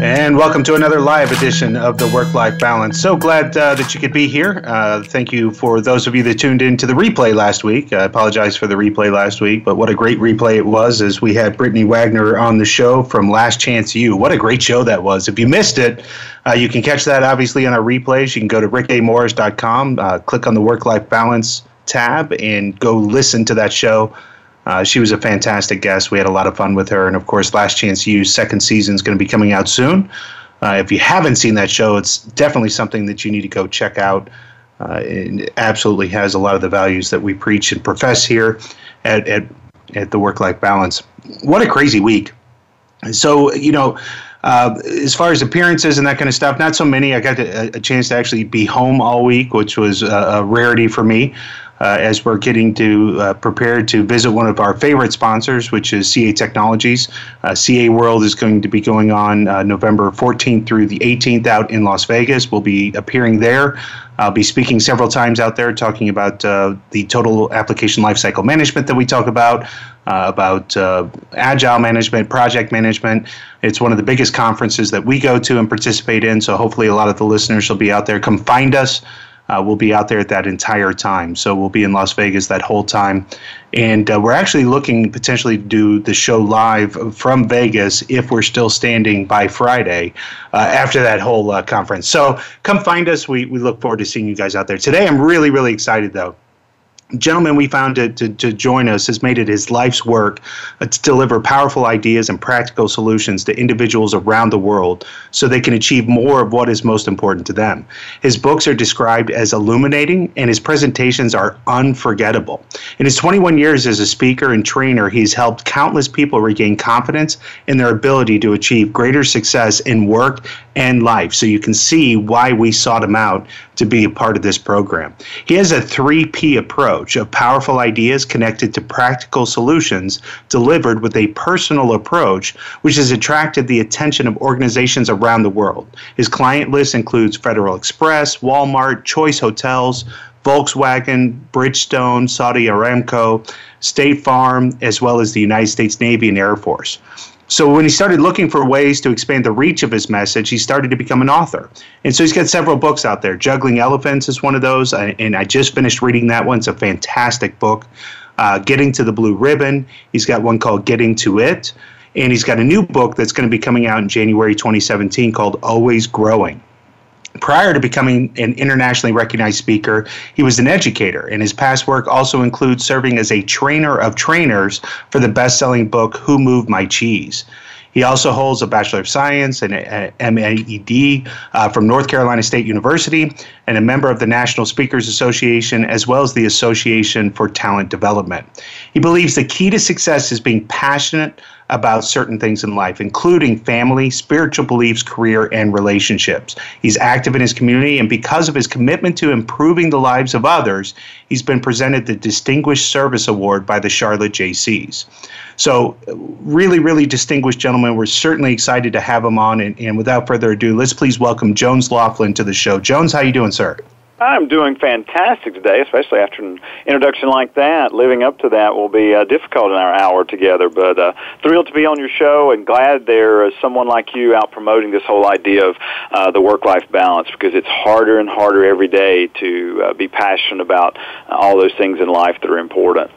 And welcome to another live edition of the Work Life Balance. So glad uh, that you could be here. Uh, thank you for those of you that tuned in to the replay last week. I apologize for the replay last week, but what a great replay it was as we had Brittany Wagner on the show from Last Chance U. What a great show that was. If you missed it, uh, you can catch that obviously on our replays. You can go to rickamorris.com, uh, click on the Work Life Balance tab, and go listen to that show. Uh, she was a fantastic guest. We had a lot of fun with her. And of course, Last Chance U second season is going to be coming out soon. Uh, if you haven't seen that show, it's definitely something that you need to go check out. Uh, it absolutely has a lot of the values that we preach and profess here at, at, at the Work Life Balance. What a crazy week. So, you know, uh, as far as appearances and that kind of stuff, not so many. I got a, a chance to actually be home all week, which was a, a rarity for me uh, as we're getting to uh, prepare to visit one of our favorite sponsors, which is CA Technologies. Uh, CA World is going to be going on uh, November 14th through the 18th out in Las Vegas. We'll be appearing there. I'll be speaking several times out there talking about uh, the total application lifecycle management that we talk about, uh, about agile management, project management. It's one of the biggest conferences that we go to and participate in. So hopefully, a lot of the listeners will be out there. Come find us. Uh, we'll be out there at that entire time. So we'll be in Las Vegas that whole time. And uh, we're actually looking potentially to do the show live from Vegas if we're still standing by Friday uh, after that whole uh, conference. So come find us. We, we look forward to seeing you guys out there. Today, I'm really, really excited though gentleman we found to, to, to, join us has made it his life's work uh, to deliver powerful ideas and practical solutions to individuals around the world so they can achieve more of what is most important to them. His books are described as illuminating and his presentations are unforgettable. In his 21 years as a speaker and trainer, he's helped countless people regain confidence in their ability to achieve greater success in work and life. So you can see why we sought him out to be a part of this program. He has a 3P approach of powerful ideas connected to practical solutions delivered with a personal approach, which has attracted the attention of organizations around the world. His client list includes Federal Express, Walmart, Choice Hotels, Volkswagen, Bridgestone, Saudi Aramco, State Farm, as well as the United States Navy and Air Force. So when he started looking for ways to expand the reach of his message, he started to become an author. And so he's got several books out there. Juggling Elephants is one of those, and I just finished reading that one. It's a fantastic book. Uh, Getting to the Blue Ribbon. He's got one called Getting to It. And he's got a new book that's going to be coming out in January 2017 called Always Growing. Prior to becoming an internationally recognized speaker, he was an educator, and his past work also includes serving as a trainer of trainers for the best selling book, Who Moved My Cheese? He also holds a Bachelor of Science and a MED uh, from North Carolina State University and a member of the National Speakers Association as well as the Association for Talent Development. He believes the key to success is being passionate about certain things in life, including family, spiritual beliefs, career, and relationships. He's active in his community, and because of his commitment to improving the lives of others, he's been presented the Distinguished Service Award by the Charlotte JCs. So, really, really distinguished gentleman. We're certainly excited to have him on. And, and without further ado, let's please welcome Jones Loflin to the show. Jones, how you doing, sir? I'm doing fantastic today, especially after an introduction like that. Living up to that will be uh, difficult in our hour together, but uh, thrilled to be on your show and glad there is someone like you out promoting this whole idea of uh, the work-life balance because it's harder and harder every day to uh, be passionate about all those things in life that are important.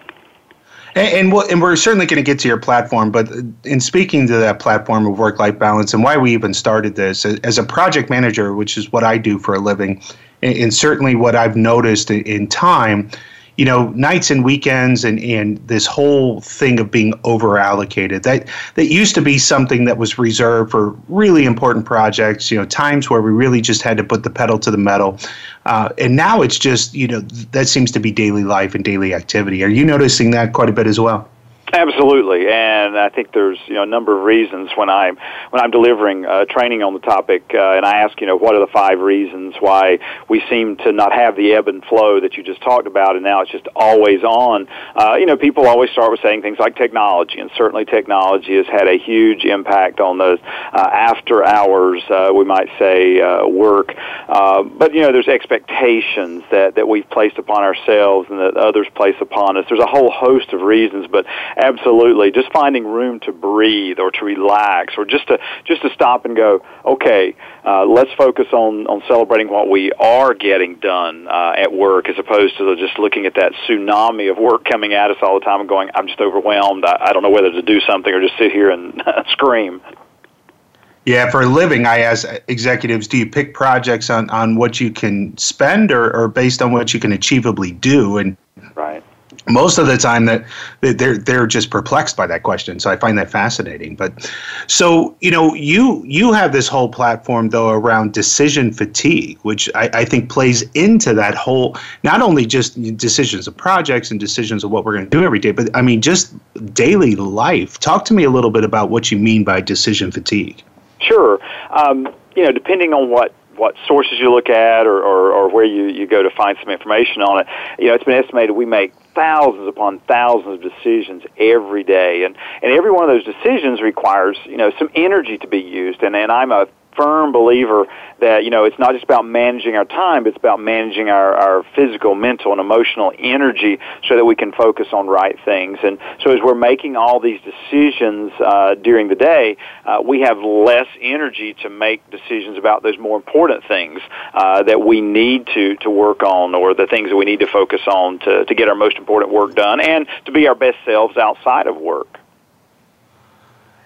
And, and, we'll, and we're certainly going to get to your platform, but in speaking to that platform of work life balance and why we even started this, as a project manager, which is what I do for a living, and, certainly what I've noticed in time, you know, nights and weekends and, and this whole thing of being over allocated. That that used to be something that was reserved for really important projects, you know, times where we really just had to put the pedal to the metal. Uh, and now it's just, you know, that seems to be daily life and daily activity. Are you noticing that quite a bit as well? Absolutely, and I think there's you know a number of reasons when I'm when I'm delivering uh, training on the topic, uh, and I ask you know what are the five reasons why we seem to not have the ebb and flow that you just talked about, and now it's just always on. Uh, you know, people always start with saying things like technology, and certainly technology has had a huge impact on those uh, after hours, uh, we might say, uh, work. But you know, there's expectations that that we've placed upon ourselves and that others place upon us. There's a whole host of reasons, but Absolutely, just finding room to breathe or to relax or just to just to stop and go. Okay, uh, let's focus on on celebrating what we are getting done uh, at work, as opposed to just looking at that tsunami of work coming at us all the time and going, "I'm just overwhelmed. I, I don't know whether to do something or just sit here and scream." Yeah, for a living, I ask executives, do you pick projects on, on what you can spend or, or based on what you can achievably do? And right most of the time that they're they're just perplexed by that question. So i find that fascinating. But so you know you you have this whole platform though around decision fatigue which i, I think plays into that whole not only just decisions of projects and decisions of what we're going to do every day but i mean just daily life. Talk to me a little bit about what you mean by decision fatigue. Sure. Um, you know depending on what what sources you look at or, or, or where you, you go to find some information on it, you know, it's been estimated we make thousands upon thousands of decisions every day. And and every one of those decisions requires you know some energy to be used. And and I'm a firm believer that you know it's not just about managing our time, it's about managing our, our physical, mental, and emotional energy so that we can focus on right things. And so as we're making all these decisions uh, during the day, uh, we have less energy to make decisions about those more important things uh, that we need to to work on, or the things that we need to focus on to to get our most important work done, and to be our best selves outside of work.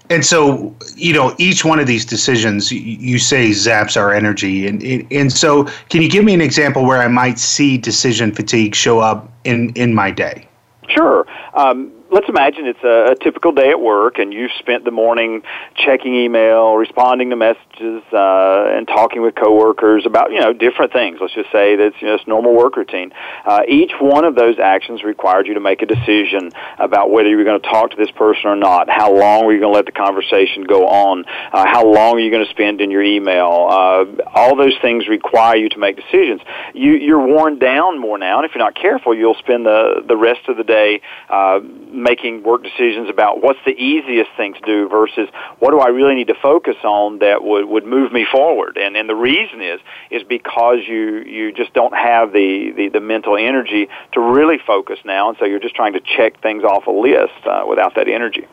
And so, you know, each one of these decisions, you say zaps our energy, and and so, can you give me an example where I might see decision fatigue show up in in my day? Sure. Um, let's imagine it's a, a typical day at work and you've spent the morning checking email, responding to messages, uh, and talking with coworkers about, you know, different things. Let's just say that's, you know, normal work routine. Uh, each one of those actions required you to make a decision about whether you were going to talk to this person or not. How long were you going to let the conversation go on? Uh, how long are you going to spend in your email? Uh, all those things require you to make decisions. You, you're worn down more now, and if you're not careful, you'll spend the, the rest of the day uh, making work decisions about what's the easiest thing to do versus what do I really need to focus on that would, would move me forward. And, and the reason is, is because you, you just don't have the, the, the mental energy to really focus now. And so you're just trying to check things off a list uh, without that energy.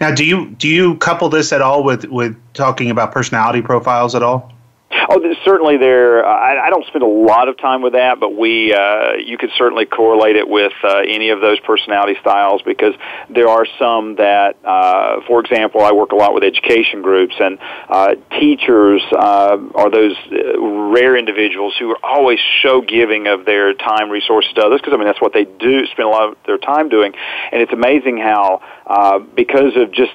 Now, do you do you couple this at all with, with talking about personality profiles at all? Oh, certainly there. I, I don't spend a lot of time with that, but we uh, you could certainly correlate it with uh, any of those personality styles because there are some that, uh, for example, I work a lot with education groups and uh, teachers uh, are those uh, rare individuals who are always so giving of their time, resources to others because I mean that's what they do, spend a lot of their time doing, and it's amazing how uh, because of just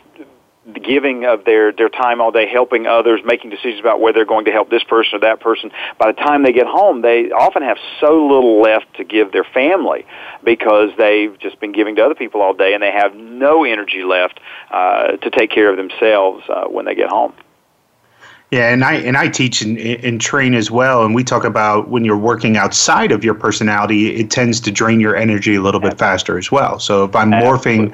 giving of their their time all day helping others making decisions about whether they're going to help this person or that person. By the time they get home they often have so little left to give their family because they've just been giving to other people all day and they have no energy left uh, to take care of themselves uh, when they get home. Yeah, and I and I teach and, and train as well, and we talk about when you're working outside of your personality, it tends to drain your energy a little bit faster as well. So if I'm morphing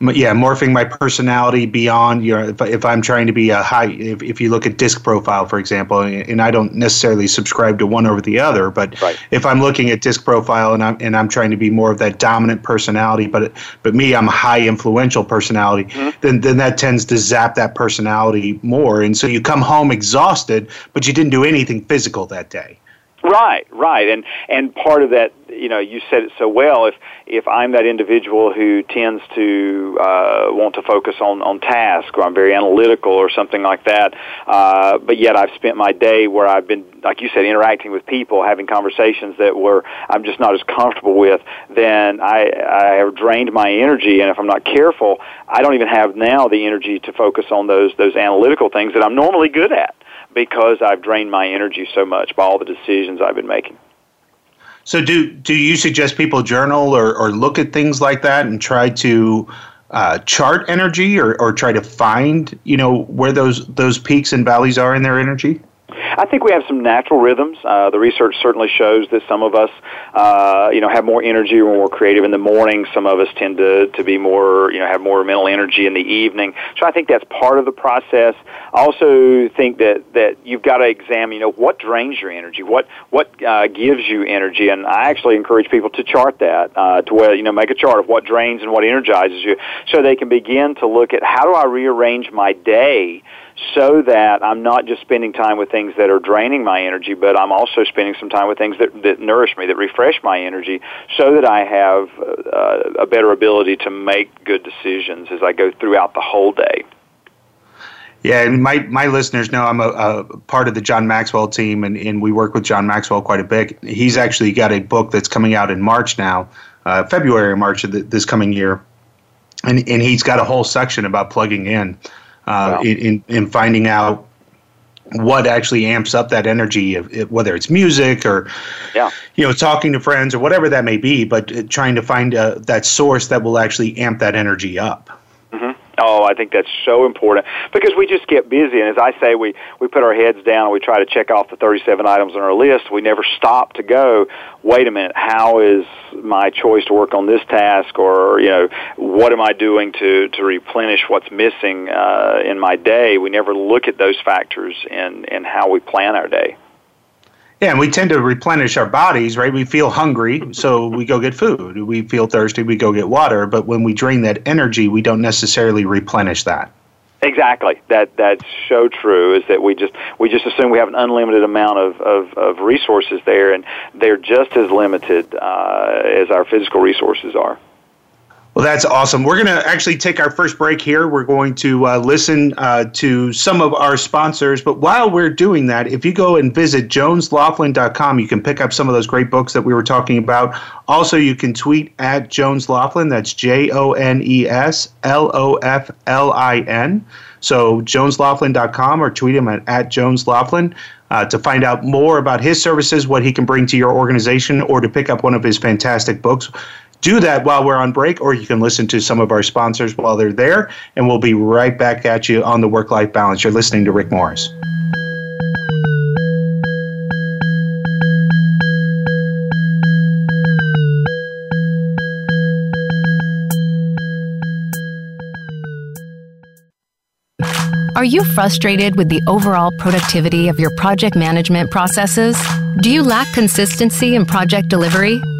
yeah morphing my personality beyond your if, if i'm trying to be a high if, if you look at disc profile for example and i don't necessarily subscribe to one over the other but right. if i'm looking at disc profile and i'm and i'm trying to be more of that dominant personality but but me i'm a high influential personality mm-hmm. then then that tends to zap that personality more and so you come home exhausted but you didn't do anything physical that day Right, right, and and part of that you know, you said it so well. If if I'm that individual who tends to uh, want to focus on on task, or I'm very analytical, or something like that, uh, but yet I've spent my day where I've been, like you said, interacting with people, having conversations that were I'm just not as comfortable with, then I I have drained my energy, and if I'm not careful, I don't even have now the energy to focus on those those analytical things that I'm normally good at because I've drained my energy so much by all the decisions I've been making. So do do you suggest people journal or, or look at things like that and try to uh, chart energy or, or try to find you know where those those peaks and valleys are in their energy? I think we have some natural rhythms. Uh, the research certainly shows that some of us, uh, you know, have more energy when we're creative in the morning. Some of us tend to, to be more, you know, have more mental energy in the evening. So I think that's part of the process. I also think that, that you've got to examine, you know, what drains your energy, what, what uh, gives you energy. And I actually encourage people to chart that, uh, to where, you know, make a chart of what drains and what energizes you so they can begin to look at how do I rearrange my day so that I'm not just spending time with things that are draining my energy, but I'm also spending some time with things that, that nourish me, that refresh my energy, so that I have uh, a better ability to make good decisions as I go throughout the whole day. Yeah, and my, my listeners know I'm a, a, part of the John Maxwell team, and, and we work with John Maxwell quite a bit. He's actually got a book that's coming out in March now, uh, February or March of the, this coming year, and, and he's got a whole section about plugging in uh, wow. in, in finding out what actually amps up that energy, whether it's music or, yeah. you know, talking to friends or whatever that may be, but uh, trying to find uh, that source that will actually amp that energy up. Oh, I think that's so important because we just get busy, and as I say, we we put our heads down and we try to check off the 37 items on our list. We never stop to go. Wait a minute, how is my choice to work on this task, or you know, what am I doing to to replenish what's missing uh, in my day? We never look at those factors in in how we plan our day. Yeah, and we tend to replenish our bodies, right? We feel hungry, so we go get food. We feel thirsty, we go get water. But when we drain that energy, we don't necessarily replenish that. Exactly. That that's so true. Is that we just we just assume we have an unlimited amount of, of, of resources there, and they're just as limited uh, as our physical resources are. Well, that's awesome. We're going to actually take our first break here. We're going to uh, listen uh, to some of our sponsors. But while we're doing that, if you go and visit jonesloflin.com, you can pick up some of those great books that we were talking about. Also, you can tweet at Jones Loflin. That's J O N E S L O F L I N. So, jonesloflin.com or tweet him at, at Jones Loflin. Uh, to find out more about his services, what he can bring to your organization, or to pick up one of his fantastic books do that while we're on break, or you can listen to some of our sponsors while they're there, and we'll be right back at you on the work life balance. You're listening to Rick Morris. Are you frustrated with the overall productivity of your project management processes? Do you lack consistency in project delivery?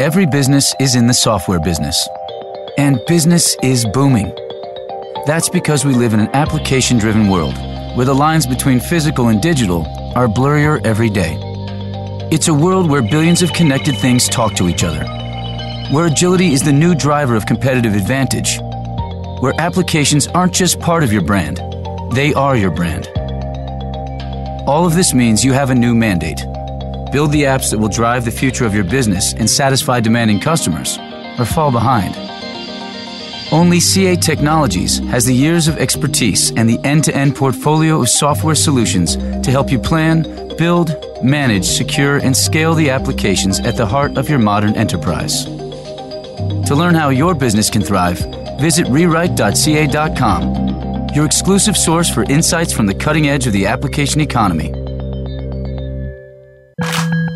every business is in the software business. And business is booming. That's because we live in an application driven world where the lines between physical and digital are blurrier every day. It's a world where billions of connected things talk to each other, where agility is the new driver of competitive advantage, where applications aren't just part of your brand, they are your brand. All of this means you have a new mandate Build the apps that will drive the future of your business and satisfy demanding customers, or fall behind. Only CA Technologies has the years of expertise and the end to end portfolio of software solutions to help you plan, build, manage, secure, and scale the applications at the heart of your modern enterprise. To learn how your business can thrive, visit rewrite.ca.com, your exclusive source for insights from the cutting edge of the application economy.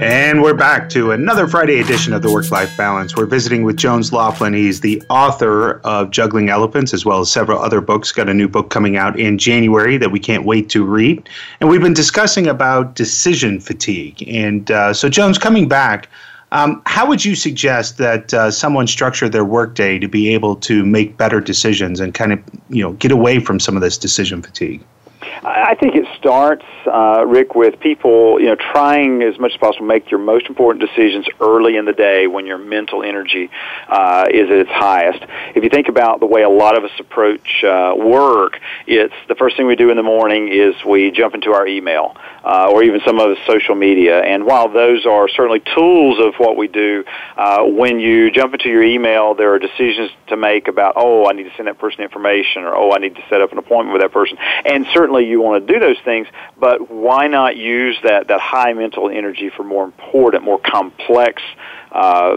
And we're back to another Friday edition of the Work Life Balance. We're visiting with Jones Loflin. He's the author of Juggling Elephants as well as several other books. Got a new book coming out in January that we can't wait to read. And we've been discussing about decision fatigue. And uh, so, Jones, coming back, um, how would you suggest that uh, someone structure their workday to be able to make better decisions and kind of you know get away from some of this decision fatigue? I think it starts, uh, Rick, with people, you know, trying as much as possible to make your most important decisions early in the day when your mental energy uh, is at its highest. If you think about the way a lot of us approach uh, work, it's the first thing we do in the morning is we jump into our email uh, or even some of the social media. And while those are certainly tools of what we do, uh, when you jump into your email, there are decisions to make about, oh, I need to send that person information, or oh, I need to set up an appointment with that person. And certainly you want to do those things, but why not use that, that high mental energy for more important, more complex uh,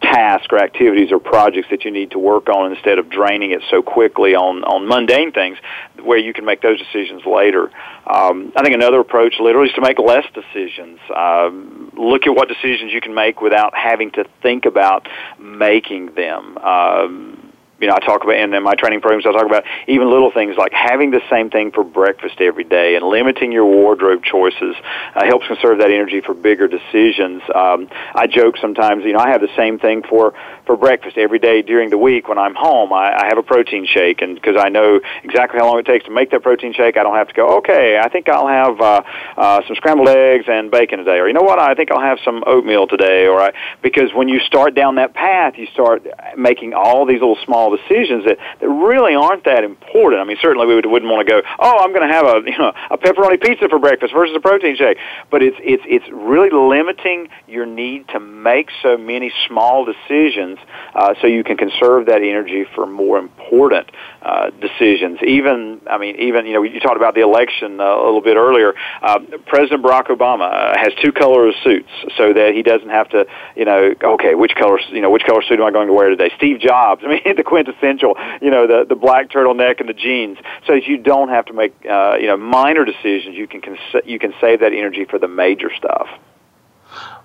tasks or activities or projects that you need to work on instead of draining it so quickly on, on mundane things where you can make those decisions later. Um, I think another approach literally is to make less decisions. Um, look at what decisions you can make without having to think about making them. Um, you know, I talk about, and in my training programs, I talk about even little things like having the same thing for breakfast every day and limiting your wardrobe choices uh, helps conserve that energy for bigger decisions. Um, I joke sometimes, you know, I have the same thing for, for breakfast every day during the week when I'm home. I, I have a protein shake, and because I know exactly how long it takes to make that protein shake, I don't have to go, okay, I think I'll have uh, uh, some scrambled eggs and bacon today, or you know what, I think I'll have some oatmeal today, or I, because when you start down that path, you start making all these little small small decisions that, that really aren't that important. I mean, certainly we would, wouldn't want to go, oh, I'm going to have a you know a pepperoni pizza for breakfast versus a protein shake. But it's it's it's really limiting your need to make so many small decisions, uh, so you can conserve that energy for more important uh, decisions. Even I mean, even you know, you talked about the election uh, a little bit earlier. Uh, President Barack Obama uh, has two color suits so that he doesn't have to you know, okay, which color you know which color suit am I going to wear today? Steve Jobs. I mean, the quintessential, you know, the the black turtleneck and the jeans, so that you don't have to make uh, you know minor decisions. You can cons- you can save that energy for the major stuff.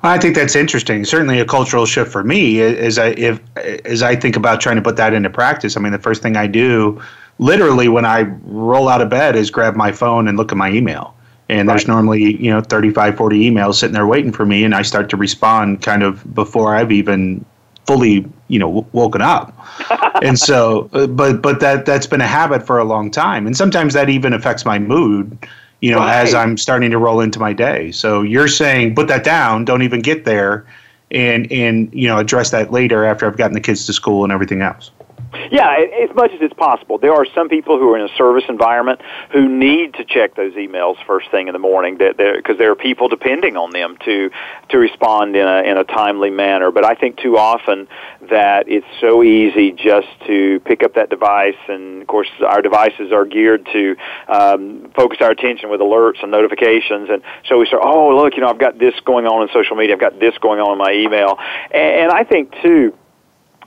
I think that's interesting. Certainly, a cultural shift for me as I if as I think about trying to put that into practice. I mean, the first thing I do, literally, when I roll out of bed, is grab my phone and look at my email. And right. there's normally you know 35, 40 emails sitting there waiting for me, and I start to respond kind of before I've even fully you know woken up. And so uh, but but that that's been a habit for a long time. And sometimes that even affects my mood you know right. as i'm starting to roll into my day. So you're saying put that down. Don't even get there. And and you know address that later after i've gotten the kids to school and everything else yeah, as much as it's possible. There are some people who are in a service environment who need to check those emails first thing in the morning because there are people depending on them to to respond in a in a timely manner. But I think too often that it's so easy just to pick up that device, and of course our devices are geared to um, focus our attention with alerts and notifications, and so we start. Oh, look, you know, I've got this going on in social media. I've got this going on in my email, and, and I think too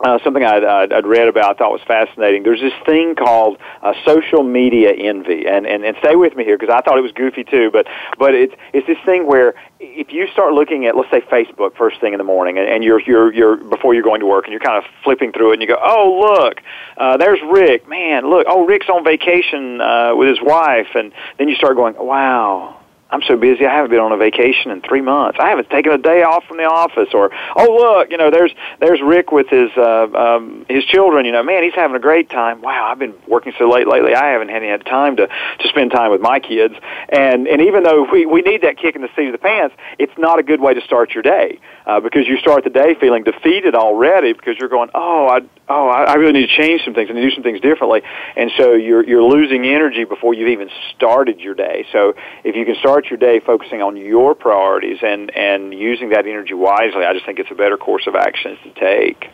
uh, something I'd, I'd, I'd read about, I thought was fascinating. There's this thing called uh, social media envy, and, and, and stay with me here because I thought it was goofy too. But but it's it's this thing where if you start looking at let's say Facebook first thing in the morning, and, and you're you're you're before you're going to work, and you're kind of flipping through it, and you go, oh look, uh, there's Rick, man, look, oh Rick's on vacation uh, with his wife, and then you start going, wow I'm so busy. I haven't been on a vacation in three months. I haven't taken a day off from the office. Or oh look, you know, there's there's Rick with his uh, um, his children. You know, man, he's having a great time. Wow, I've been working so late lately. I haven't had any time to to spend time with my kids. And and even though we we need that kick in the seat of the pants, it's not a good way to start your day uh, because you start the day feeling defeated already because you're going, oh, I oh, I, I really need to change some things and do some things differently. And so you're you're losing energy before you've even started your day. So if you can start start your day focusing on your priorities and, and using that energy wisely, I just think it's a better course of action to take.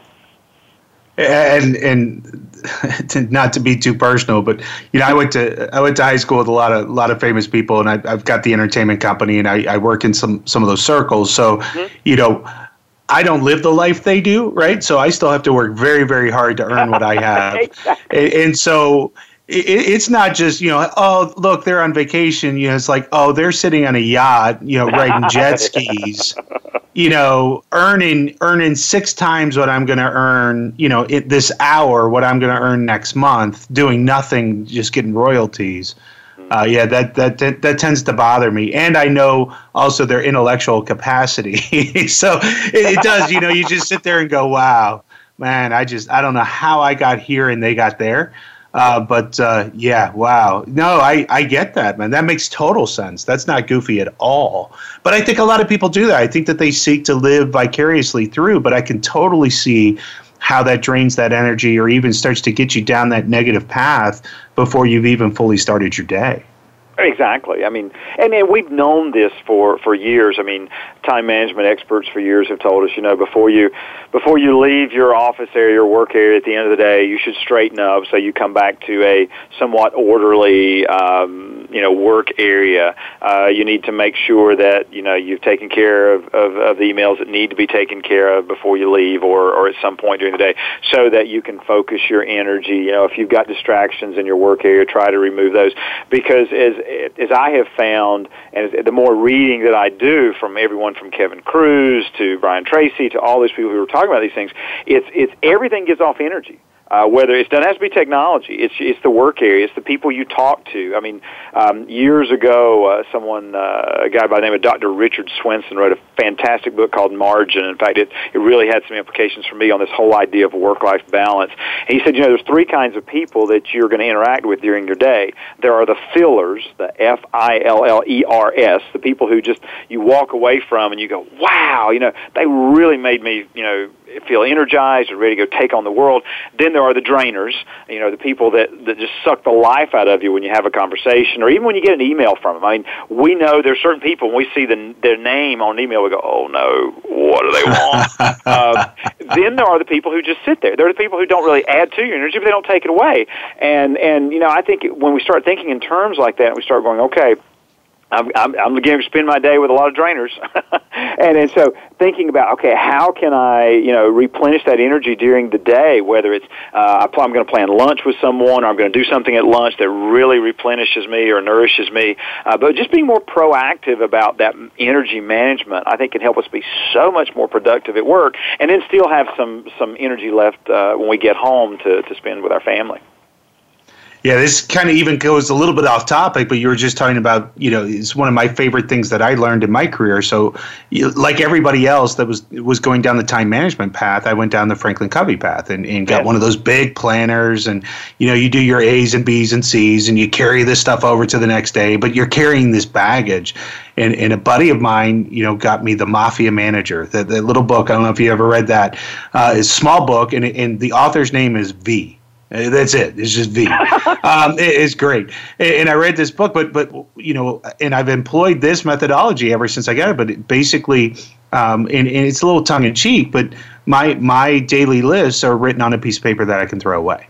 And and not to be too personal, but you know, I went to I went to high school with a lot of a lot of famous people, and I, have got the entertainment company, and I, I work in some some of those circles. So, mm-hmm. you know, I don't live the life they do, right? So I still have to work very, very hard to earn what I have. exactly. and, so it, it's not just you know oh look they're on vacation you know it's like oh they're sitting on a yacht you know riding jet skis you know earning earning six times what i'm going to earn you know it, this hour what i'm going to earn next month doing nothing just getting royalties uh, yeah, that, that that that tends to bother me, and I know also their intellectual capacity. so it, it, does, you know, you just sit there and go, "Wow, man, I just I don't know how I got here and they got there." Uh, but uh, yeah, wow. No, I, I get that, man. That makes total sense. That's not goofy at all. But I think a lot of people do that. I think that they seek to live vicariously through, but I can totally see how that drains that energy or even starts to get you down that negative path before you've even fully started your day. Exactly. I mean, and, and we've known this for for years. I mean, time management experts for years have told us, you know, before you before you leave your office area or work area at the end of the day, you should straighten up so you come back to a somewhat orderly, um, you know, work area. Uh, you need to make sure that you know you've taken care of, of, of the emails that need to be taken care of before you leave or or at some point during the day, so that you can focus your energy. You know, if you've got distractions in your work area, try to remove those because as as I have found, and the more reading that I do from everyone from Kevin Kruse to Brian Tracy to all these people who are talking about these things, it's it's everything gives off energy uh, whether it doesn't have to be technology. It's it's the work area. It's the people you talk to. I mean, um, years ago, uh, someone, uh, a guy by the name of Dr. Richard Swenson, wrote a fantastic book called Margin. In fact, it it really had some implications for me on this whole idea of work-life balance. And he said, you know, there's three kinds of people that you're going to interact with during your day. There are the fillers, the F I L L E R S, the people who just you walk away from and you go, wow, you know, they really made me, you know, feel energized and ready to go take on the world. Then there are the drainers, you know, the people that, that just suck the life out of you when you have a conversation or even when you get an email from them. I mean, we know there's certain people, when we see the, their name on email, we go, oh no, what do they want? uh, then there are the people who just sit there. They're the people who don't really add to your energy, but they don't take it away. And, and, you know, I think when we start thinking in terms like that, we start going, okay, I'm, I'm, I'm going to spend my day with a lot of drainers, and and so thinking about okay, how can I you know replenish that energy during the day? Whether it's uh, I'm going to plan lunch with someone, or I'm going to do something at lunch that really replenishes me or nourishes me. Uh, but just being more proactive about that energy management, I think, can help us be so much more productive at work, and then still have some some energy left uh, when we get home to to spend with our family. Yeah, this kind of even goes a little bit off topic, but you were just talking about, you know, it's one of my favorite things that I learned in my career. So, like everybody else that was was going down the time management path, I went down the Franklin Covey path and, and got yeah. one of those big planners. And, you know, you do your A's and B's and C's and you carry this stuff over to the next day, but you're carrying this baggage. And, and a buddy of mine, you know, got me the Mafia Manager, that, the little book. I don't know if you ever read that. Uh, it's a small book, and, and the author's name is V that's it. It's just V. um, it, it's great. And I read this book, but but you know, and I've employed this methodology ever since I got it. But it basically, um, and, and it's a little tongue in cheek, but my my daily lists are written on a piece of paper that I can throw away.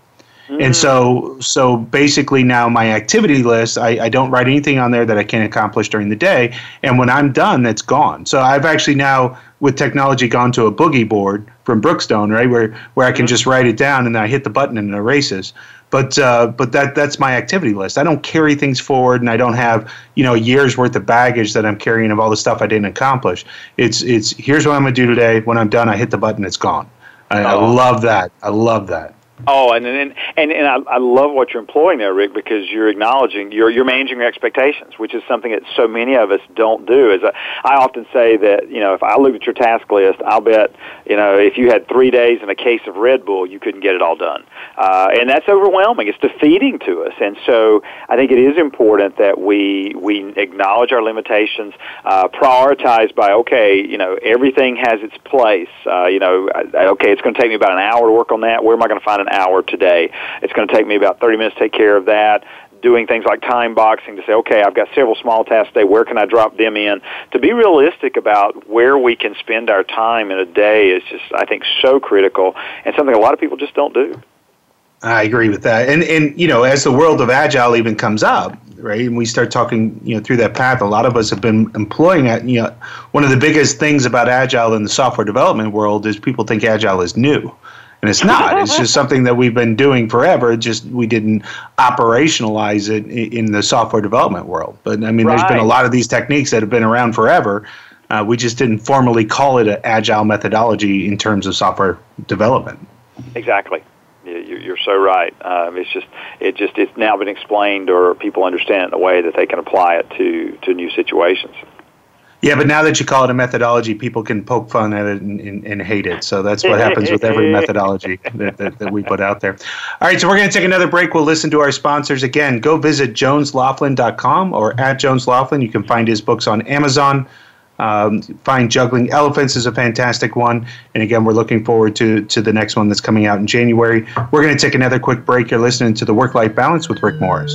And so, mm. so basically, now my activity list, I, I don't write anything on there that I can't accomplish during the day. And when I'm done, that's gone. So I've actually now with technology gone to a boogie board from Brookstone, right, where where I can just write it down and I hit the button and it erases. But uh, but that that's my activity list. I don't carry things forward, and I don't have you know year's worth of baggage that I'm carrying of all the stuff I didn't accomplish. It's it's here's what I'm gonna do today. When I'm done, I hit the button. It's gone. I, I Oh. love that. I love that. Oh, and and and, and I, I love what you're employing there, Rick, because you're acknowledging you're you're managing your expectations, which is something that so many of us don't do. As I, I often say that you know, if I look at your task list, I'll bet you know if you had three days and a case of Red Bull, you couldn't get it all done, uh, and that's overwhelming. It's defeating to us, and so I think it is important that we we acknowledge our limitations, uh, prioritize by okay, you know, everything has its place. Uh, you know, okay, it's going to take me about an hour to work on that. Where am I going to find an hour today? It's going to take me about 30 minutes to take care of that. Doing things like time boxing to say, okay, I've got several small tasks today. Where can I drop them in? To be realistic about where we can spend our time in a day is just, I think, so critical and something a lot of people just don't do. I agree with that. And and you know, as the world of agile even comes up, right, and we start talking, you know, through that path, a lot of us have been employing it. You know, one of the biggest things about agile in the software development world is people think agile is new. And it's not. It's just something that we've been doing forever. Just we didn't operationalize it in the software development world. But I mean, there's been a lot of these techniques that have been around forever. Uh, we just didn't formally call it an agile methodology in terms of software development. Exactly. You- you- You're so right. Um, it's just it just it's now been explained, or people understand it in a way that they can apply it to to new situations. Yeah, but now that you call it a methodology, people can poke fun at it and, and, and hate it. So that's what happens with every methodology that, that, that we put out there. All right, so we're going to take another break. We'll listen to our sponsors again. Go visit jonesloflin.com or at Jones Loflin. You can find his books on Amazon. Um, find Juggling Elephants is a fantastic one. And again, we're looking forward to, to the next one that's coming out in January. We're going to take another quick break. You're listening to The Work Life Balance with Rick Morris.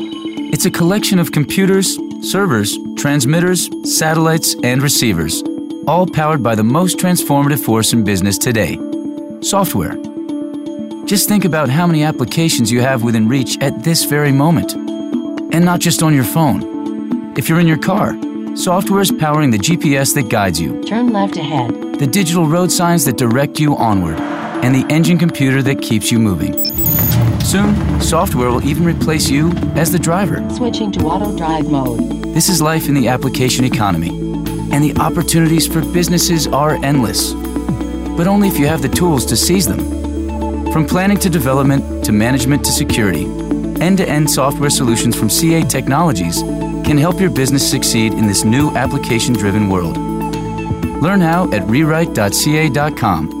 It's a collection of computers, servers, transmitters, satellites, and receivers, all powered by the most transformative force in business today software. Just think about how many applications you have within reach at this very moment. And not just on your phone. If you're in your car, software is powering the GPS that guides you, Turn left ahead. the digital road signs that direct you onward, and the engine computer that keeps you moving. Soon, software will even replace you as the driver. Switching to auto drive mode. This is life in the application economy, and the opportunities for businesses are endless. But only if you have the tools to seize them. From planning to development to management to security, end to end software solutions from CA Technologies can help your business succeed in this new application driven world. Learn how at rewrite.ca.com.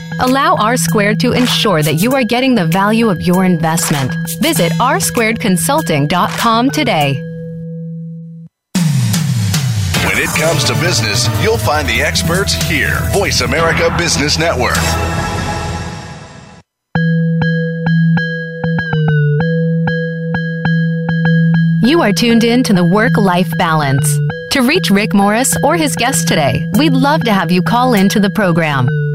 Allow R Squared to ensure that you are getting the value of your investment. Visit rsquaredconsulting.com today. When it comes to business, you'll find the experts here. Voice America Business Network. You are tuned in to the Work Life Balance. To reach Rick Morris or his guest today, we'd love to have you call in to the program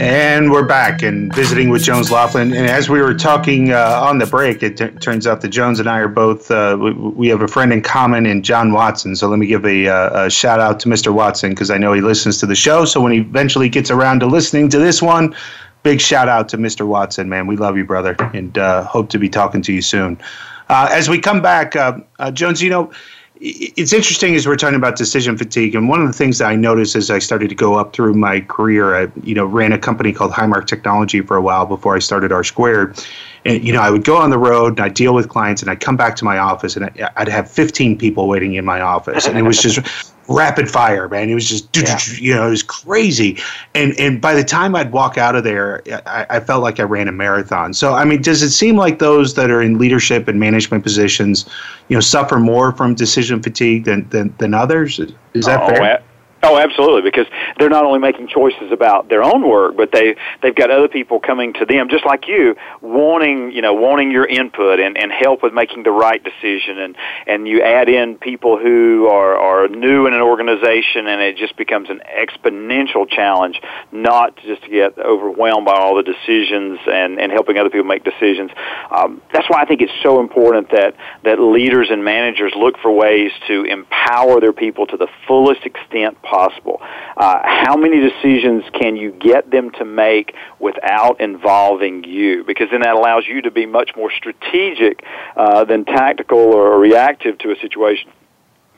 And we're back and visiting with Jones Loflin. And as we were talking uh, on the break, it t- turns out that Jones and I are both, uh, we, we, have a friend in common in John Watson. So let me give a, uh, a shout out to Mr. Watson because I know he listens to the show. So when he eventually gets around to listening to this one, big shout out to Mr. Watson, man. We love you, brother, and uh, hope to be talking to you soon. Uh, as we come back, uh, Jones, you know, it's interesting as we're talking about decision fatigue, and one of the things that I noticed as I started to go up through my career, I you know ran a company called Highmark Technology for a while before I started R Squared, and you know I would go on the road and I'd deal with clients, and I'd come back to my office, and I'd have 15 people waiting in my office, and it was just rapid fire, man. It was just, yeah. you know, it was crazy. And and by the time I'd walk out of there, I, I, felt like I ran a marathon. So I mean, does it seem like those that are in leadership and management positions, you know, suffer more from decision fatigue than than, than others? Is that oh, fair? Oh, absolutely, because they're not only making choices about their own work, but they they've got other people coming to them, just like you, wanting you know wanting your input and, and help with making the right decision, and and you add in people who are are new in an organization, and it just becomes an exponential challenge, not just to get overwhelmed by all the decisions and and helping other people make decisions. Um, that's why I think it's so important that that leaders and managers look for ways to empower their people to the fullest extent possible possible. Uh, how many decisions can you get them to make without involving you? Because then that allows you to be much more strategic uh, than tactical or reactive to a situation.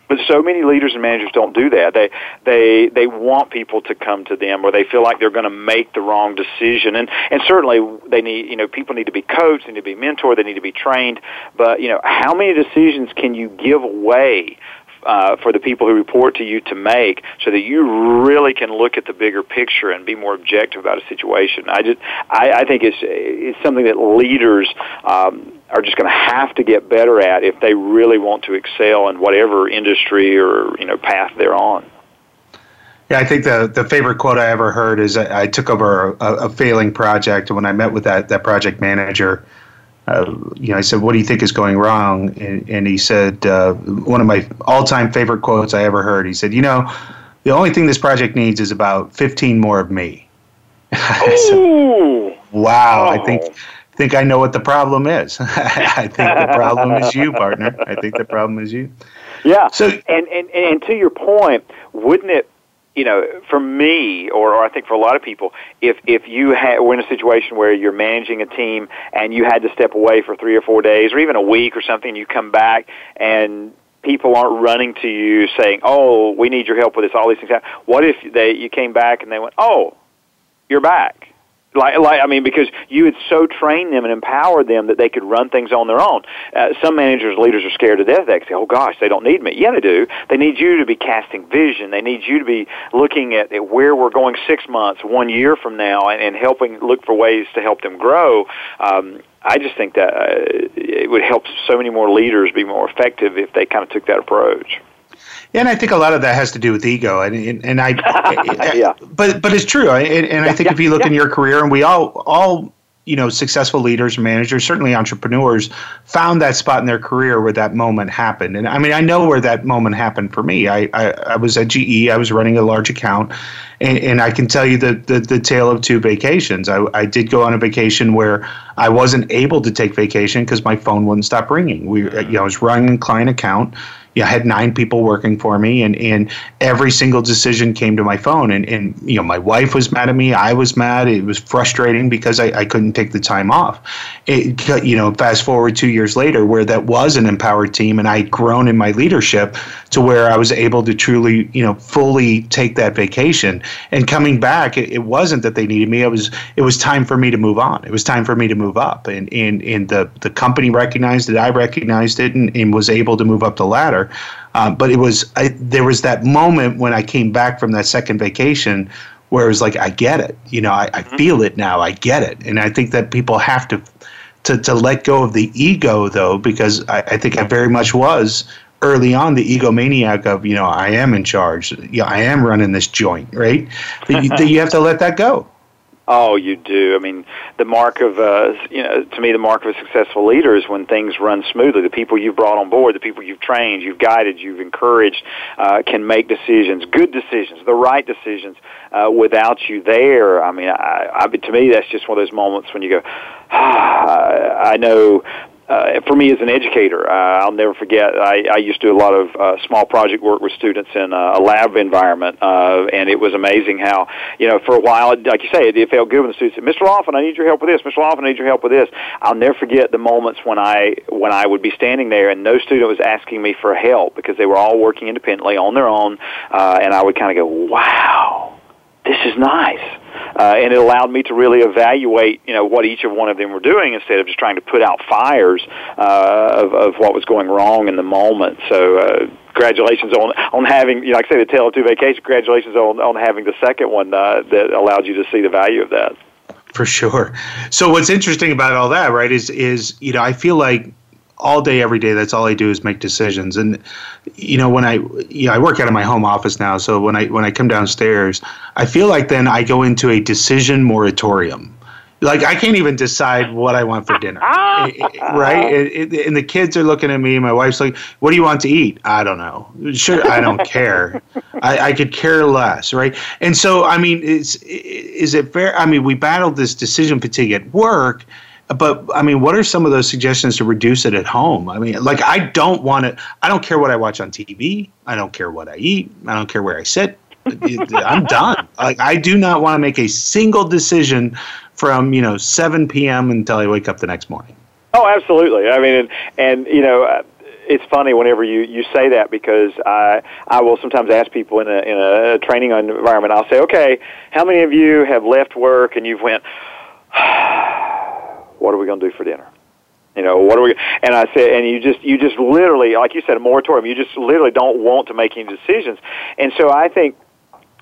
But so many leaders and managers don't do that. They they they want people to come to them, or they feel like they're going to make the wrong decision. And and certainly they need you know people need to be coached, they need to be mentored, they need to be trained. But you know how many decisions can you give away uh, for the people who report to you to make so that you really can look at the bigger picture and be more objective about a situation. I just, I, I think it's, it's something that leaders, um, are just going to have to get better at if they really want to excel in whatever industry or you know path they're on. Yeah, I think the the favorite quote I ever heard is I, I took over a, a, failing project, when I met with that that project manager, uh, you know, I said, "What do you think is going wrong?" And, and he said, uh, one of my all-time favorite quotes I ever heard. He said, "You know, the only thing this project needs is about 15 more of me." said, wow, oh. I think think I know what the problem is. I think the problem is you, partner. I think the problem is you. Yeah. So, and, and and to your point, wouldn't it you know, for me, or, or I think for a lot of people, if if you ha- were in a situation where you're managing a team and you had to step away for three or four days, or even a week or something, and you come back and people aren't running to you saying, "Oh, we need your help with this," all these things. What if they you came back and they went, "Oh, you're back," like, like I mean, because you had so trained them and empowered them that they could run things on their own. Uh, some managers, leaders are scared to death. They say, "Oh gosh, they don't need me." Yeah, they do. They need you to be casting vision. They need you to be looking at, at where we're going six months, one year from now, and, and helping look for ways to help them grow. Um, I just think that uh, it would help so many more leaders be more effective if they kind of took that approach. Yeah, and I think a lot of that has to do with ego, and and, I, yeah. but but it's true, and, and I think yeah, if you look yeah. in your career, and we all all you know successful leaders managers certainly entrepreneurs found that spot in their career where that moment happened and i mean i know where that moment happened for me i i, I was at ge i was running a large account and, and i can tell you the, the the tale of two vacations i i did go on a vacation where i wasn't able to take vacation because my phone wouldn't stop ringing we you know i was running a client account you know, I had nine people working for me, and, and every single decision came to my phone. And, and you know, my wife was mad at me. I was mad. It was frustrating because I, I couldn't take the time off. It, you know, fast forward two years later, where that was an empowered team, and I'd grown in my leadership to where I was able to truly, you know, fully take that vacation. And coming back, it, it wasn't that they needed me. It was it was time for me to move on. It was time for me to move up. And and, and the the company recognized it. I recognized it, and, and was able to move up the ladder. Um, but it was I, there was that moment when I came back from that second vacation where it was like I get it, you know, I, I mm-hmm. feel it now, I get it, and I think that people have to to, to let go of the ego though because I, I think I very much was early on the egomaniac of you know I am in charge, yeah, I am running this joint, right? That you, that you have to let that go. Oh, you do. I mean, the mark of, uh, you know, to me, the mark of a successful leader is when things run smoothly. The people you've brought on board, the people you've trained, you've guided, you've encouraged, uh, can make decisions, good decisions, the right decisions, uh, without you there. I mean, I, I, to me, that's just one of those moments when you go, ah, I know uh, for me as an educator, uh, I'll never forget. I, I used to do a lot of uh, small project work with students in uh, a lab environment, uh, and it was amazing how, you know, for a while, like you say, it, it felt good when the students said, "Mr. Loflin, I need your help with this. Mr. Loflin, I need your help with this." I'll never forget the moments when I when I would be standing there and no student was asking me for help because they were all working independently on their own, uh, and I would kind of go, "Wow, this is nice." uh, and it allowed me to really evaluate, you know, what each of one of them were doing instead of just trying to put out fires uh, of, of what was going wrong in the moment. So. Uh, congratulations on on having you know like I say the tale of two vacations. Congratulations on on having the second one uh, that allowed you to see the value of that. For sure. So what's interesting about all that, right, is is you know I feel like all day every day that's all i do is make decisions and you know when i you know i work out of my home office now so when i when i come downstairs i feel like then i go into a decision moratorium like I can't even decide what I want for dinner, right? It, it, and the kids are looking at me. My wife's like, "What do you want to eat?" I don't know. Sure, I don't care. I, I could care less, right? And so, I mean, is is it fair? I mean, we battled this decision fatigue at work, but I mean, what are some of those suggestions to reduce it at home? I mean, like I don't want to. I don't care what I watch on TV. I don't care what I eat. I don't care where I sit. I'm done. Like I do not want to make a single decision from you know 7 p.m. until I wake up the next morning. Oh, absolutely. I mean, and, and you know. Uh, it's funny whenever you, you say that because I I will sometimes ask people in a in a training environment. I'll say, okay, how many of you have left work and you've went, what are we going to do for dinner? You know, what are we? And I said, and you just, you just literally, like you said, a moratorium. You just literally don't want to make any decisions. And so I think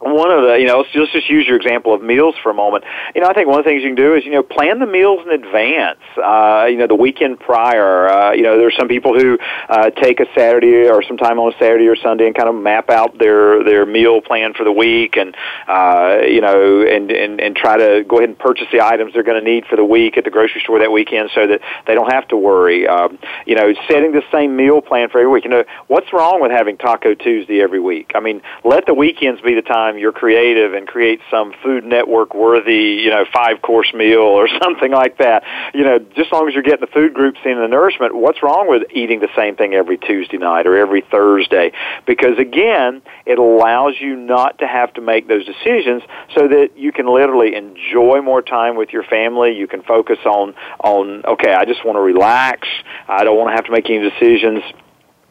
one of the, you know, let's just, use your example of meals for a moment. You know, I think one of the things you can do is, you know, plan the meals in advance. Uh, you know, the weekend prior. Uh, you know, there's some people who uh, take a Saturday or some time on a Saturday or Sunday and kind of map out their their meal plan for the week, and uh, you know, and and and try to go ahead and purchase the items they're going to need for the week at the grocery store that weekend, so that they don't have to worry. Um, you know, setting the same meal plan for every week. You know, what's wrong with having Taco Tuesday every week? I mean, let the weekends be the time time you're creative and create some Food Network worthy, you know, five course meal or something like that. You know, just as long as you're getting the food groups in the nourishment, what's wrong with eating the same thing every Tuesday night or every Thursday? Because again, it allows you not to have to make those decisions so that you can literally enjoy more time with your family. You can focus on on okay, I just want to relax. I don't want to have to make any decisions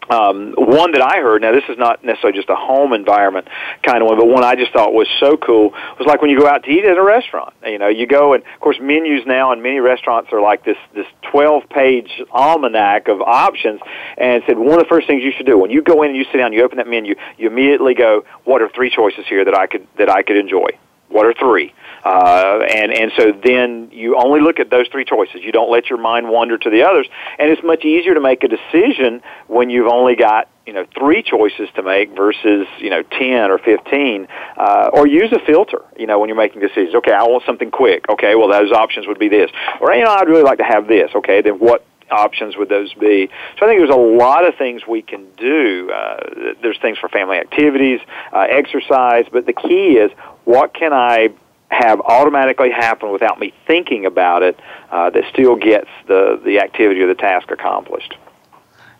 um, one that I heard, now this is not necessarily just a home environment kind of one, but one I just thought was so cool was like when you go out to eat at a restaurant. You know, you go and of course menus now in many restaurants are like this this twelve page almanac of options, and said one of the first things you should do when you go in and you sit down, you open that menu, you immediately go, what are three choices here that I could that I could enjoy? What are three? Uh, and and so then you only look at those three choices. You don't let your mind wander to the others, and it's much easier to make a decision when you've only got you know three choices to make versus you know ten or fifteen. Uh, or use a filter. You know when you're making decisions. Okay, I want something quick. Okay, well those options would be this. Or you know I'd really like to have this. Okay, then what options would those be? So I think there's a lot of things we can do. Uh, there's things for family activities, uh, exercise, but the key is what can I have automatically happen without me thinking about it uh, that still gets the, the activity or the task accomplished.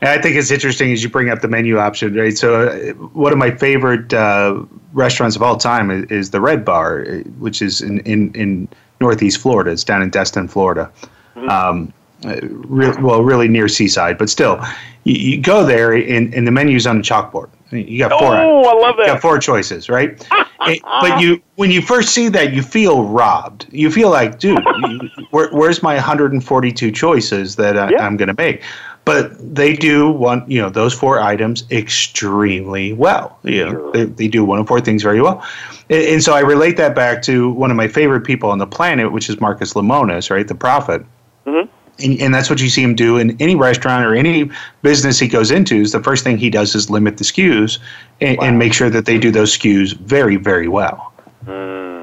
And I think it's interesting as you bring up the menu option, right? So, uh, one of my favorite uh, restaurants of all time is, is, the Red Bar, which is in, in, in Northeast Florida. It's down in Destin, Florida. Mm-hmm. Um, uh, re- well, really near Seaside, but still, you, you go there and, and the menu's on a chalkboard. You got four. Oh, I love that. You got four choices, right? it, but you, when you first see that, you feel robbed. You feel like, dude, where, where's my 142 choices that I, yeah. I'm going to make? But they do one, you know, those four items extremely well. You know, sure. they, they do one of four things very well. And, and, so I relate that back to one of my favorite people on the planet, which is Marcus Lemonis, right? The Profit. Mm-hmm and, and, that's what you see him do in any restaurant or any business he goes into is the first thing he does is limit the SKUs and, wow. and make sure that they do those SKUs very, very well. Mm.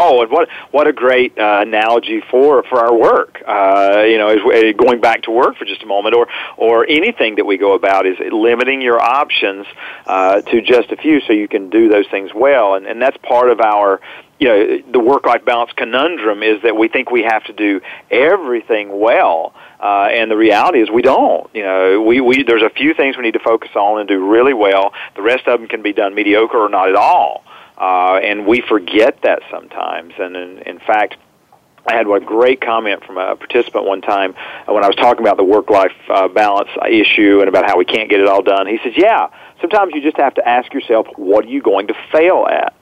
Oh, and what what a great uh, analogy for for our work. Uh, you know, is, going back to work for just a moment, or or anything that we go about is limiting your options uh, to just a few, so you can do those things well, and and that's part of our you know the work life balance conundrum is that we think we have to do everything well uh, and the reality is we don't you know we, we there's a few things we need to focus on and do really well the rest of them can be done mediocre or not at all uh, and we forget that sometimes and in, in fact I had a great comment from a participant one time when I was talking about the work-life uh, balance issue and about how we can't get it all done. He says, "Yeah, sometimes you just have to ask yourself, what are you going to fail at?"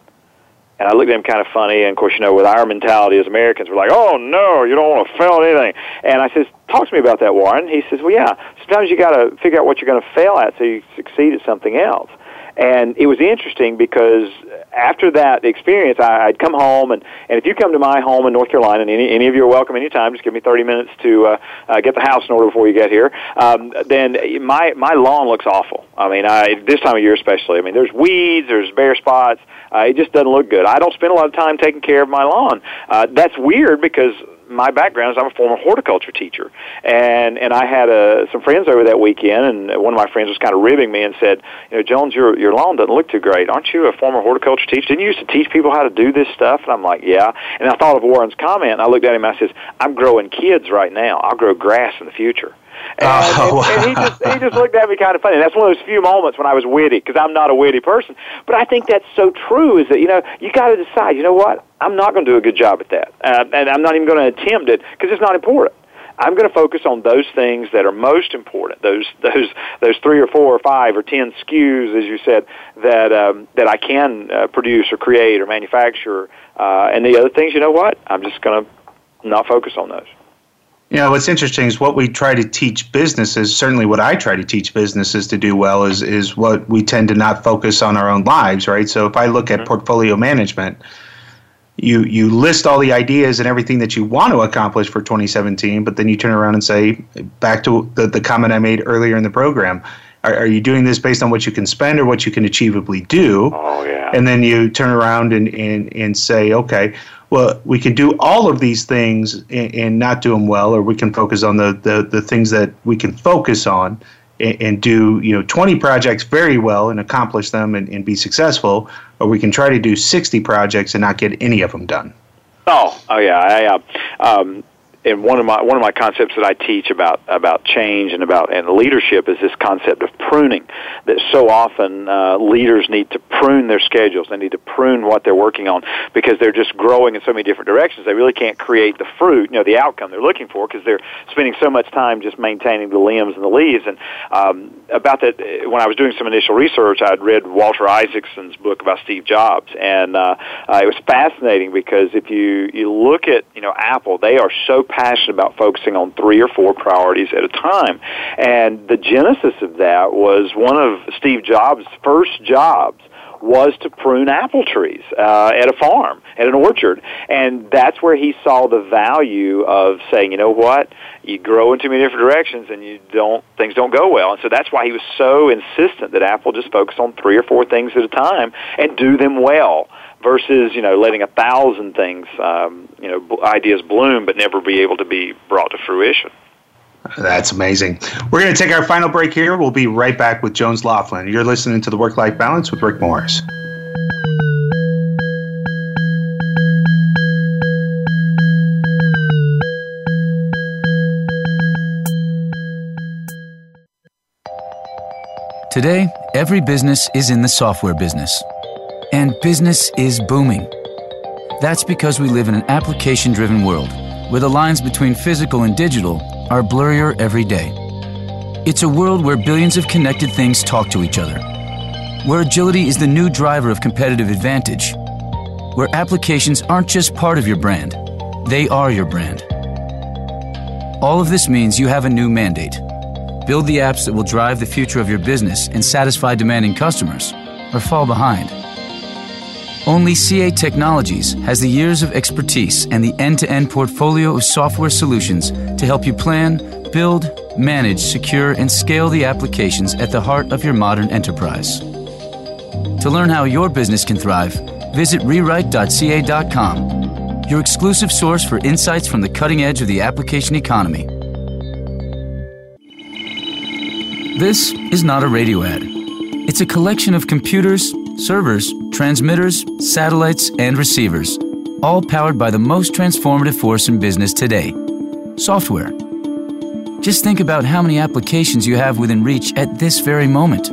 And I looked at him kind of funny, and of course, you know, with our mentality as Americans, we're like, "Oh no, you don't want to fail at anything." And I says, "Talk to me about that, Warren." He says, "Well, yeah. Sometimes you got to figure out what you're going to fail at so you succeed at something else." And it was interesting because after that experience, I, I'd come home, and, and if you come to my home in North Carolina, and any, any of you are welcome anytime, just give me 30 minutes to uh, uh, get the house in order before you get here, um, then my, my lawn looks awful. I mean, I, this time of year especially. I mean, there's weeds, there's bare spots. Uh, it just doesn't look good. I don't spend a lot of time taking care of my lawn. Uh, that's weird because my background is I'm a former horticulture teacher, and and I had uh, some friends over that weekend, and one of my friends was kind of ribbing me and said, you know, Jones, your your lawn doesn't look too great. Aren't you a former horticulture teacher? Didn't you used to teach people how to do this stuff? And I'm like, yeah. And I thought of Warren's comment, and I looked at him and I says, I'm growing kids right now. I'll grow grass in the future. And, oh, and, and he just he just looked at me kind of funny. And that's one of those few moments when I was witty because I'm not a witty person. But I think that's so true. Is that you know you got to decide. You know what? I'm not going to do a good job at that, uh, and I'm not even going to attempt it because it's not important. I'm going to focus on those things that are most important. Those those those three or four or five or ten SKUs, as you said, that um, that I can uh, produce or create or manufacture. Uh, and the other things, you know what? I'm just going to not focus on those. You know, what's interesting is what we try to teach businesses, certainly what I try to teach businesses to do well is is what we tend to not focus on our own lives, right? So if I look at mm-hmm. portfolio management, you you list all the ideas and everything that you want to accomplish for 2017, but then you turn around and say, back to the, the comment I made earlier in the program, are, are you doing this based on what you can spend or what you can achievably do? Oh, yeah. And then you turn around and, and, and say, okay, well, we can do all of these things and, and not do them well, or we can focus on the, the, the things that we can focus on and, and, do you know 20 projects very well and accomplish them and, and be successful, or we can try to do 60 projects and not get any of them done. Oh, oh yeah. I, uh, um, and one of my one of my concepts that I teach about about change and about and leadership is this concept of pruning. That so often uh, leaders need to prune their schedules. They need to prune what they're working on because they're just growing in so many different directions. They really can't create the fruit, you know, the outcome they're looking for because they're spending so much time just maintaining the limbs and the leaves. And um, about that, when I was doing some initial research, I'd read Walter Isaacson's book about Steve Jobs, and uh, uh, it was fascinating because if you you look at you know Apple, they are so passionate about focusing on three or four priorities at a time. And the genesis of that was one of Steve Jobs' first jobs was to prune apple trees uh, at a farm, at an orchard. And that's where he saw the value of saying, you know what, you grow in too many different directions and you don't, things don't go well. And so that's why he was so insistent that Apple just focus on three or four things at a time and do them well versus you know letting a thousand things um, you know ideas bloom but never be able to be brought to fruition. That's amazing. We're going to take our final break here. We'll be right back with Jones Loflin. You're listening to the Work Life Balance with Rick Morris. Today, every business is in the software business and business is booming. That's because we live in an application driven world where the lines between physical and digital are blurrier every day. It's a world where billions of connected things talk to each other, where agility is the new driver of competitive advantage, where applications aren't just part of your brand, they are your brand. All of this means you have a new mandate. Build the apps that will drive the future of your business and satisfy demanding customers, or fall behind. Only CA Technologies has the years of expertise and the end to end portfolio of software solutions to help you plan, build, manage, secure, and scale the applications at the heart of your modern enterprise. To learn how your business can thrive, visit rewrite.ca.com, your exclusive source for insights from the cutting edge of the application economy. This is not a radio ad. It's a collection of computers, servers, transmitters, satellites, and receivers, all powered by the most transformative force in business today software. Just think about how many applications you have within reach at this very moment.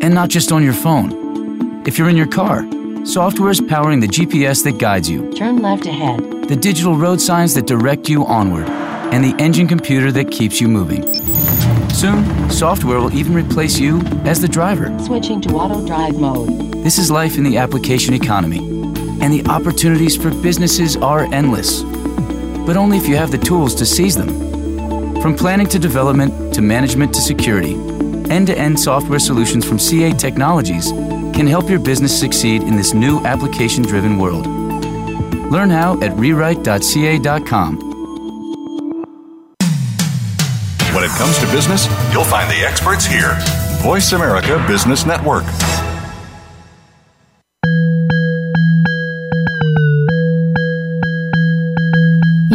And not just on your phone. If you're in your car, software is powering the GPS that guides you, Turn left ahead. the digital road signs that direct you onward, and the engine computer that keeps you moving. Soon, software will even replace you as the driver. Switching to auto drive mode. This is life in the application economy, and the opportunities for businesses are endless. But only if you have the tools to seize them. From planning to development to management to security, end to end software solutions from CA Technologies can help your business succeed in this new application driven world. Learn how at rewrite.ca.com. When it comes to business, you'll find the experts here. Voice America Business Network.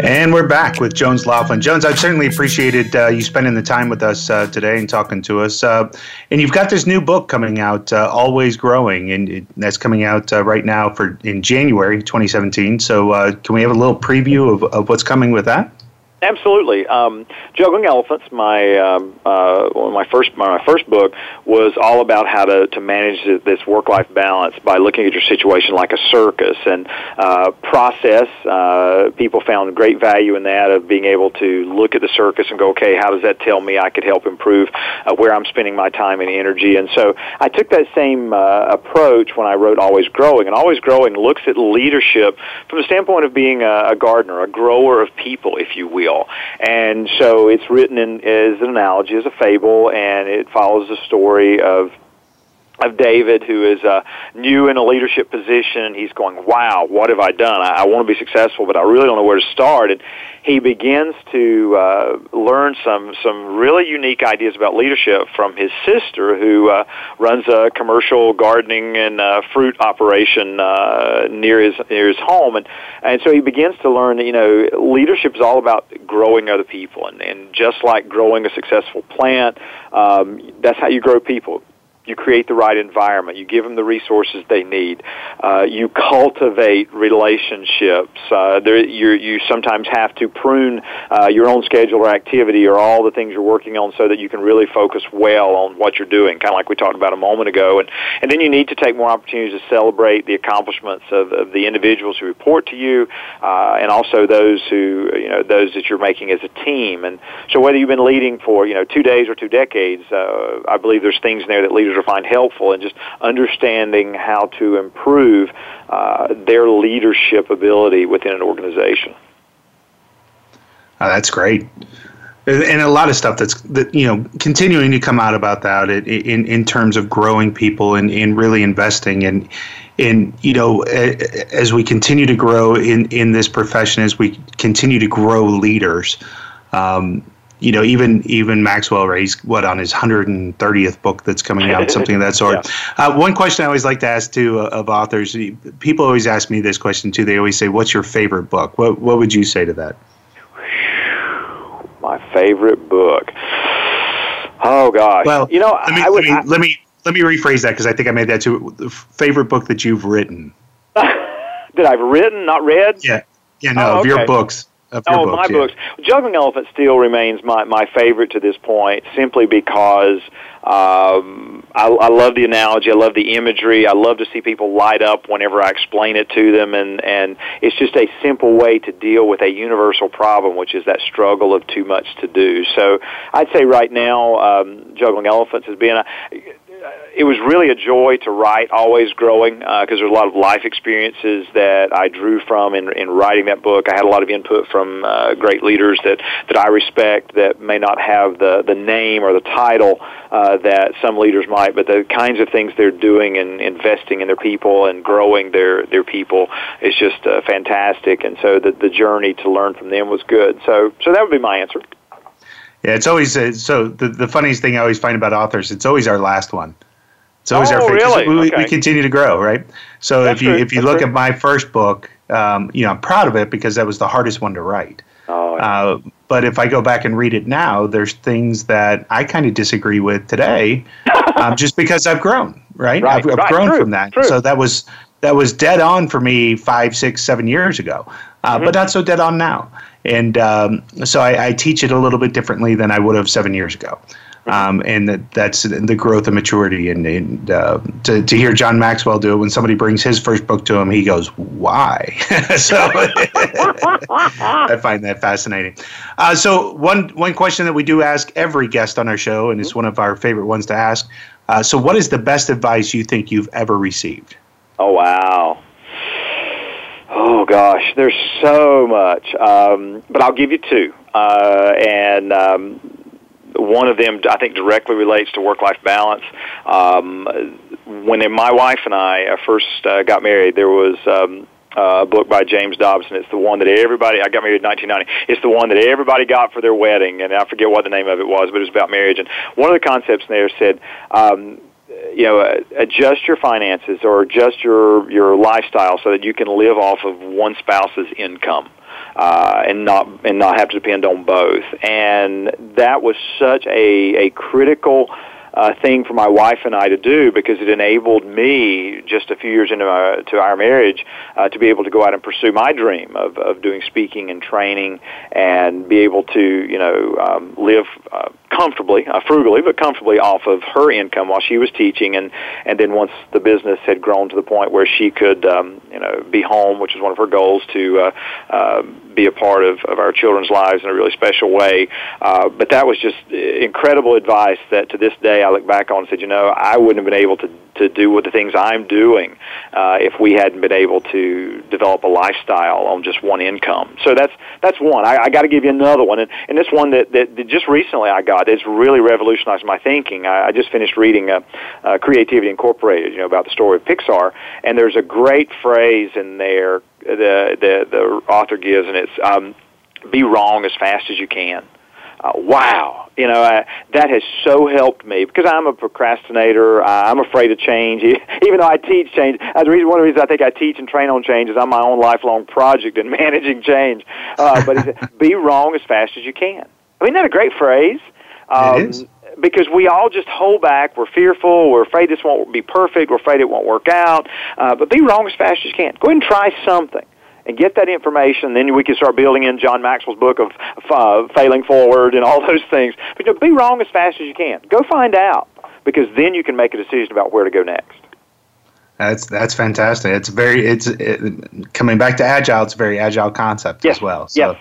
And we're back with Jones Loflin. Jones, I've certainly appreciated uh, you spending the time with us uh, today and talking to us. Uh, and you've got this new book coming out, uh, Always Growing, and it, that's coming out uh, right now for in January 2017. So, uh, can we have a little preview of, of what's coming with that? Absolutely. Um, Juggling Elephants, my um, uh, well, my first my first book was all about how to, to manage this work life balance by looking at your situation like a circus and uh, process. Uh, people found great value in that of being able to look at the circus and go, okay, how does that tell me I could help improve uh, where I'm spending my time and energy? And so I took that same uh, approach when I wrote Always Growing, and Always Growing looks at leadership from the standpoint of being a, a gardener, a grower of people, if you will. And so it's written in, as an analogy, as a fable, and it follows the story of of David, who is uh, new in a leadership position. He's going, "Wow, what have I done? I, I want to be successful, but I really don't know where to start." And he begins to uh, learn some some really unique ideas about leadership from his sister, who uh, runs a commercial gardening and uh, fruit operation uh, near his near his home, and and so he begins to learn that you know leadership is all about growing other people, and and just like growing a successful plant, um, that's how you grow people you create the right environment. You give them the resources they need. Uh, you cultivate relationships. Uh, there, you sometimes have to prune uh, your own schedule or activity or all the things you're working on so that you can really focus well on what you're doing, kind of like we talked about a moment ago. And and then you need to take more opportunities to celebrate the accomplishments of, of the individuals who report to you, uh, and also those who you know those that you're making as a team. And so whether you've been leading for you know two days or two decades, uh, I believe there's things in there that leaders will find helpful and just understanding how to improve uh, their leadership ability within an organization. Oh, that's great. And a lot of stuff that's that you know continuing to come out about that in in terms of growing people and, and really investing and in you know as we continue to grow in in this profession as we continue to grow leaders um, you know, even even Maxwell, right? He's what on his 130th book that's coming out, something of that sort. yeah. uh, one question I always like to ask too uh, of authors. People always ask me this question too. They always say, "What's your favorite book?" What What would you say to that? My favorite book. Oh gosh. Well, you know, let me I would, let me, I, let me let me rephrase that because I think I made that too. The favorite book that you've written. that I've written, not read. Yeah. Yeah. No, oh, of your books oh, books, my yeah. books. Juggling Elephant still remains my, my favorite to this point, simply because um, I, I love the analogy. I love the imagery. I love to see people light up whenever I explain it to them, and and it's just a simple way to deal with a universal problem, which is that struggle of too much to do. So I'd say right now, um, juggling elephants has been a it was really a joy to write, always growing, because uh, there's a lot of life experiences that I drew from in, in writing that book. I had a lot of input from uh, great leaders that, that I respect that may not have the, the name or the title uh, that some leaders might, but the kinds of things they're doing and investing in their people and growing their, their people is just uh, fantastic. And so the, the journey to learn from them was good. So, so that would be my answer. Yeah, it's always uh, so. The, the funniest thing I always find about authors, it's always our last one. It's always oh, our favorite. Really? We, okay. we continue to grow, right? So That's if you true. if you That's look true. at my first book, um, you know, I'm proud of it because that was the hardest one to write. Oh, yeah. Uh, but if I go back and read it now, there's things that I kind of disagree with today, um, just because I've grown, right? Right, I've, I've right, grown true, from that. true. So that was that was dead on for me five, six, seven years ago, uh, Mm-hmm. but not so dead on now. And um, so I, I teach it a little bit differently than I would have seven years ago. Um, and that, that's the growth and maturity. And, and uh, to, to hear John Maxwell do it, when somebody brings his first book to him, he goes, "Why?" so I find that fascinating. Uh, so one one question that we do ask every guest on our show, and it's one of our favorite ones to ask. Uh, so, what is the best advice you think you've ever received? Oh wow. Oh gosh, there's so much, um, but I'll give you two, uh, and um, one of them I think directly relates to work-life balance. Um, when my wife and I uh, first uh, got married, there was. Um, uh, a book by James Dobson. It's the one that everybody. I got married in 1990. It's the one that everybody got for their wedding, and I forget what the name of it was, but it was about marriage. And one of the concepts in there said, um, you know, uh, adjust your finances or adjust your your lifestyle so that you can live off of one spouse's income. Uh, and not and not have to depend on both, and that was such a a critical uh, thing for my wife and I to do because it enabled me just a few years into our, to our marriage uh, to be able to go out and pursue my dream of, of doing speaking and training and be able to you know um, live uh, comfortably, uh, frugally, but comfortably off of her income while she was teaching, and and then once the business had grown to the point where she could um, you know be home, which is one of her goals to uh, uh, be a part of, of our children's lives in a really special way. Uh, but that was just incredible advice that to this day I look back on and said, you know, I wouldn't have been able to to do what the things I'm doing uh, if we hadn't been able to develop a lifestyle on just one income. So that's that's one. I, I got to give you another one, and, and this one that, that, that just recently I got. It's really revolutionized my thinking. I, I just finished reading uh, uh, Creativity Incorporated, you know, about the story of Pixar, and there's a great phrase in there the the, the author gives, and it's um, "Be wrong as fast as you can." Uh, wow, you know uh, that has so helped me because I'm a procrastinator. Uh, I'm afraid of change, even though I teach change. As the reason, one of the reasons I think I teach and train on change is I'm my own lifelong project in managing change. Uh, but be wrong as fast as you can. I mean, isn't that a great phrase? Um, it is. Because we all just hold back. We're fearful. We're afraid this won't be perfect. We're afraid it won't work out. Uh, but be wrong as fast as you can. Go ahead and try something and get that information. Then we can start building in John Maxwell's book of uh, failing forward and all those things. But you know, be wrong as fast as you can. Go find out because then you can make a decision about where to go next. That's that's fantastic. It's very it's it, coming back to agile. It's a very agile concept Yes. as well. So Yes.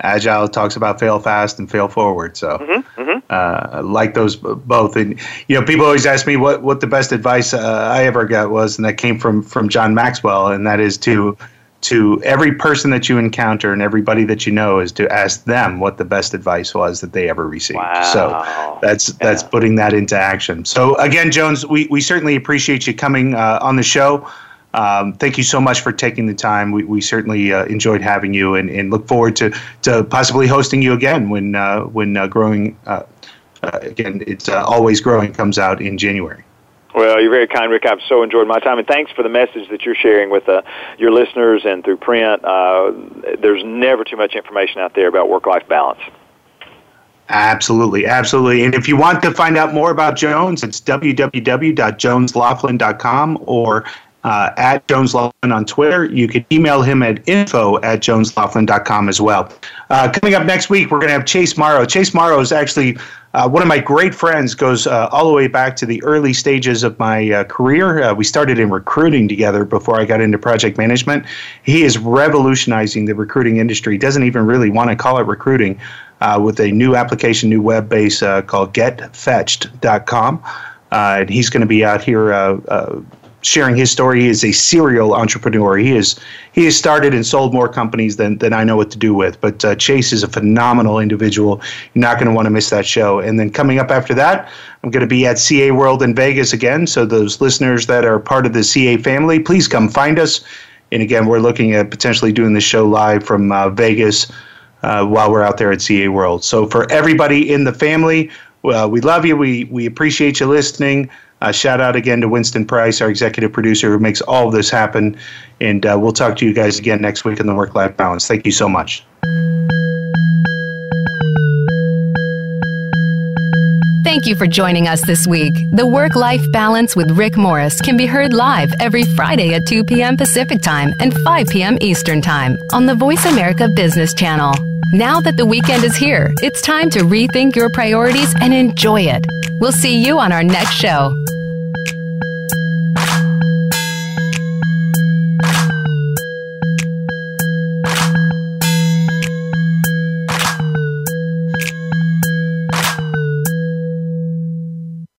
agile talks about fail fast and fail forward. So Mm-hmm. uh, like those b- both. And you know, people always ask me what what the best advice uh, I ever got was, and that came from from John Maxwell, and that is to to every person that you encounter and everybody that you know is to ask them what the best advice was that they ever received. Wow. So that's that's putting that into action. So again, Jones, we, we certainly appreciate you coming uh, on the show. Um, thank you so much for taking the time. We, we certainly uh, enjoyed having you and, and look forward to, to possibly hosting you again when uh, when uh, growing uh, uh, again it's uh, always growing comes out in January. Well, you're very kind, Rick. I've so enjoyed my time, and thanks for the message that you're sharing with uh, your listeners and through print. Uh, there's never too much information out there about work-life balance. Absolutely, absolutely. And if you want to find out more about Jones, it's www.jonesloflin.com or uh, at Jones Loflin on Twitter. You can email him at info at jonesloflin.com as well. Uh, coming up next week, we're going to have Chase Morrow. Chase Morrow is actually Uh, one of my great friends goes uh, all the way back to the early stages of my uh, career. Uh, we started in recruiting together before I got into project management. He is revolutionizing the recruiting industry. Doesn't even really want to call it recruiting uh, with a new application, new web base uh, called GetFetched.com. and he's going to be out here sharing his story. He is a serial entrepreneur. He is he has started and sold more companies than than I know what to do with. But uh, Chase is a phenomenal individual. You're not going to want to miss that show. And then coming up after that, I'm going to be at CA World in Vegas again. So those listeners that are part of the CA family, please come find us. And again, we're looking at potentially doing the show live from uh, Vegas. Uh, while we're out there at CA World. So, for everybody in the family, we love you. We, we appreciate you listening. Uh, shout out again to Winston Price, our executive producer, who makes all of this happen. And uh, we'll talk to you guys again next week on the Work Life Balance. Thank you so much. Thank you for joining us this week. The Work Life Balance with Rick Morris can be heard live every Friday at 2 p.m. Pacific Time and 5 p.m. Eastern Time on the Voice America Business Channel. Now that the weekend is here, it's time to rethink your priorities and enjoy it. We'll see you on our next show.